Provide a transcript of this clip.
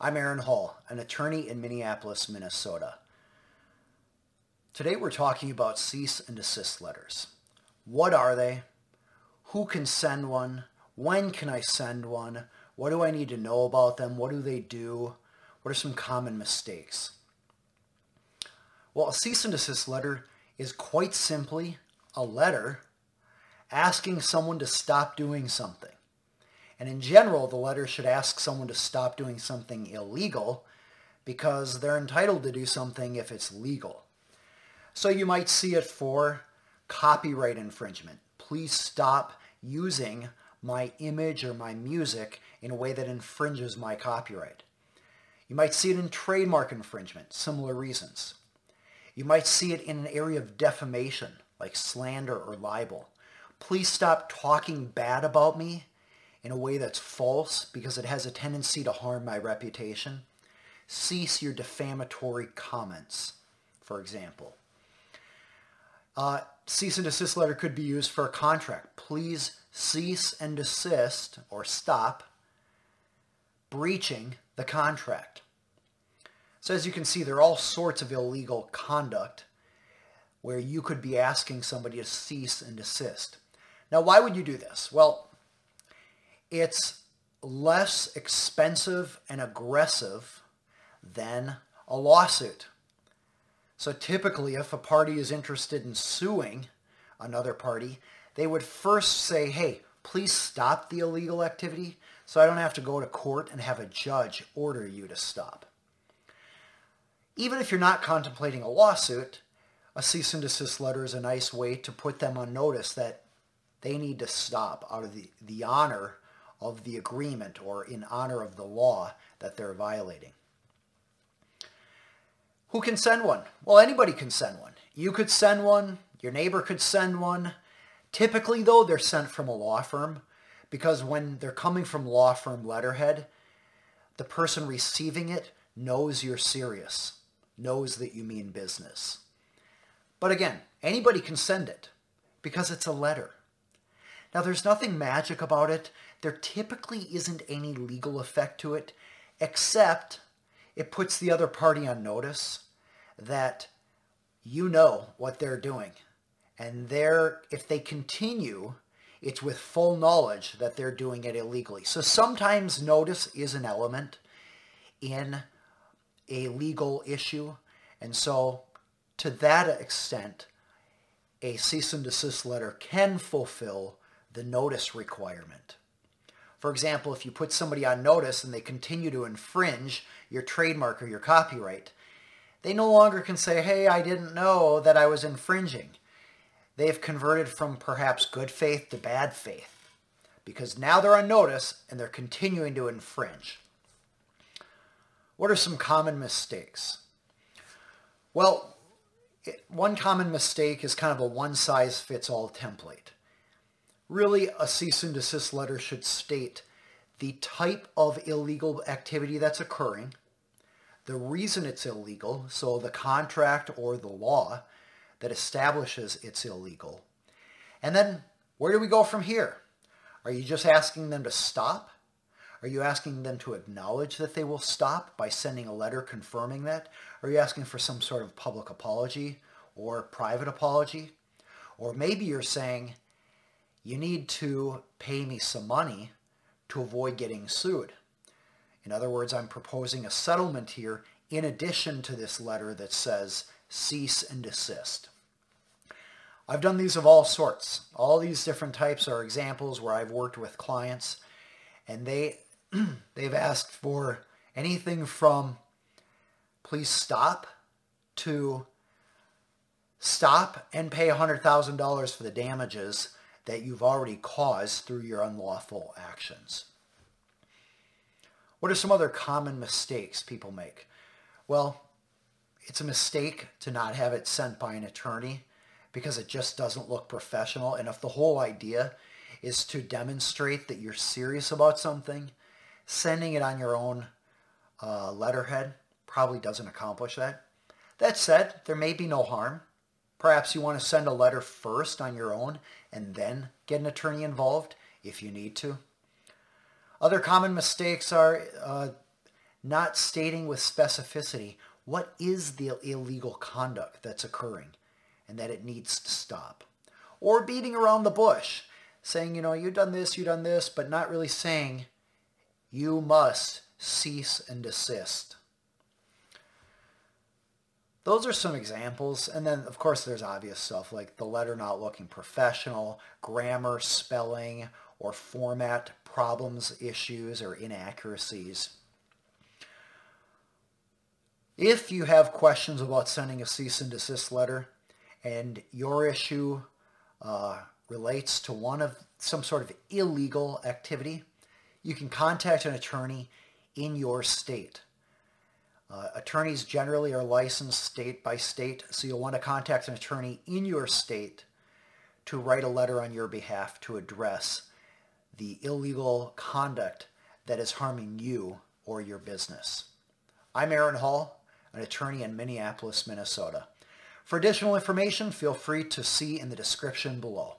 I'm Aaron Hall, an attorney in Minneapolis, Minnesota. Today we're talking about cease and desist letters. What are they? Who can send one? When can I send one? What do I need to know about them? What do they do? What are some common mistakes? Well, a cease and desist letter is quite simply a letter asking someone to stop doing something. And in general, the letter should ask someone to stop doing something illegal because they're entitled to do something if it's legal. So you might see it for copyright infringement. Please stop using my image or my music in a way that infringes my copyright. You might see it in trademark infringement, similar reasons. You might see it in an area of defamation, like slander or libel. Please stop talking bad about me in a way that's false because it has a tendency to harm my reputation. Cease your defamatory comments, for example. Uh, cease and desist letter could be used for a contract. Please cease and desist or stop breaching the contract. So as you can see, there are all sorts of illegal conduct where you could be asking somebody to cease and desist. Now, why would you do this? Well, it's less expensive and aggressive than a lawsuit. So typically, if a party is interested in suing another party, they would first say, hey, please stop the illegal activity so I don't have to go to court and have a judge order you to stop. Even if you're not contemplating a lawsuit, a cease and desist letter is a nice way to put them on notice that they need to stop out of the, the honor of the agreement or in honor of the law that they're violating. Who can send one? Well, anybody can send one. You could send one. Your neighbor could send one. Typically, though, they're sent from a law firm because when they're coming from law firm letterhead, the person receiving it knows you're serious, knows that you mean business. But again, anybody can send it because it's a letter. Now, there's nothing magic about it. There typically isn't any legal effect to it, except it puts the other party on notice that you know what they're doing. And they're, if they continue, it's with full knowledge that they're doing it illegally. So sometimes notice is an element in a legal issue. And so to that extent, a cease and desist letter can fulfill the notice requirement. For example, if you put somebody on notice and they continue to infringe your trademark or your copyright, they no longer can say, hey, I didn't know that I was infringing. They have converted from perhaps good faith to bad faith because now they're on notice and they're continuing to infringe. What are some common mistakes? Well, one common mistake is kind of a one-size-fits-all template. Really, a cease and desist letter should state the type of illegal activity that's occurring, the reason it's illegal, so the contract or the law that establishes it's illegal, and then where do we go from here? Are you just asking them to stop? Are you asking them to acknowledge that they will stop by sending a letter confirming that? Are you asking for some sort of public apology or private apology? Or maybe you're saying, you need to pay me some money to avoid getting sued. In other words, I'm proposing a settlement here in addition to this letter that says cease and desist. I've done these of all sorts. All these different types are examples where I've worked with clients and they they've asked for anything from please stop to stop and pay $100,000 for the damages that you've already caused through your unlawful actions. What are some other common mistakes people make? Well, it's a mistake to not have it sent by an attorney because it just doesn't look professional. And if the whole idea is to demonstrate that you're serious about something, sending it on your own uh, letterhead probably doesn't accomplish that. That said, there may be no harm. Perhaps you want to send a letter first on your own and then get an attorney involved if you need to. Other common mistakes are uh, not stating with specificity what is the illegal conduct that's occurring and that it needs to stop. Or beating around the bush, saying, you know, you've done this, you've done this, but not really saying you must cease and desist. Those are some examples. And then, of course, there's obvious stuff like the letter not looking professional, grammar, spelling, or format problems, issues, or inaccuracies. If you have questions about sending a cease and desist letter and your issue uh, relates to one of some sort of illegal activity, you can contact an attorney in your state. Uh, attorneys generally are licensed state by state, so you'll want to contact an attorney in your state to write a letter on your behalf to address the illegal conduct that is harming you or your business. I'm Aaron Hall, an attorney in Minneapolis, Minnesota. For additional information, feel free to see in the description below.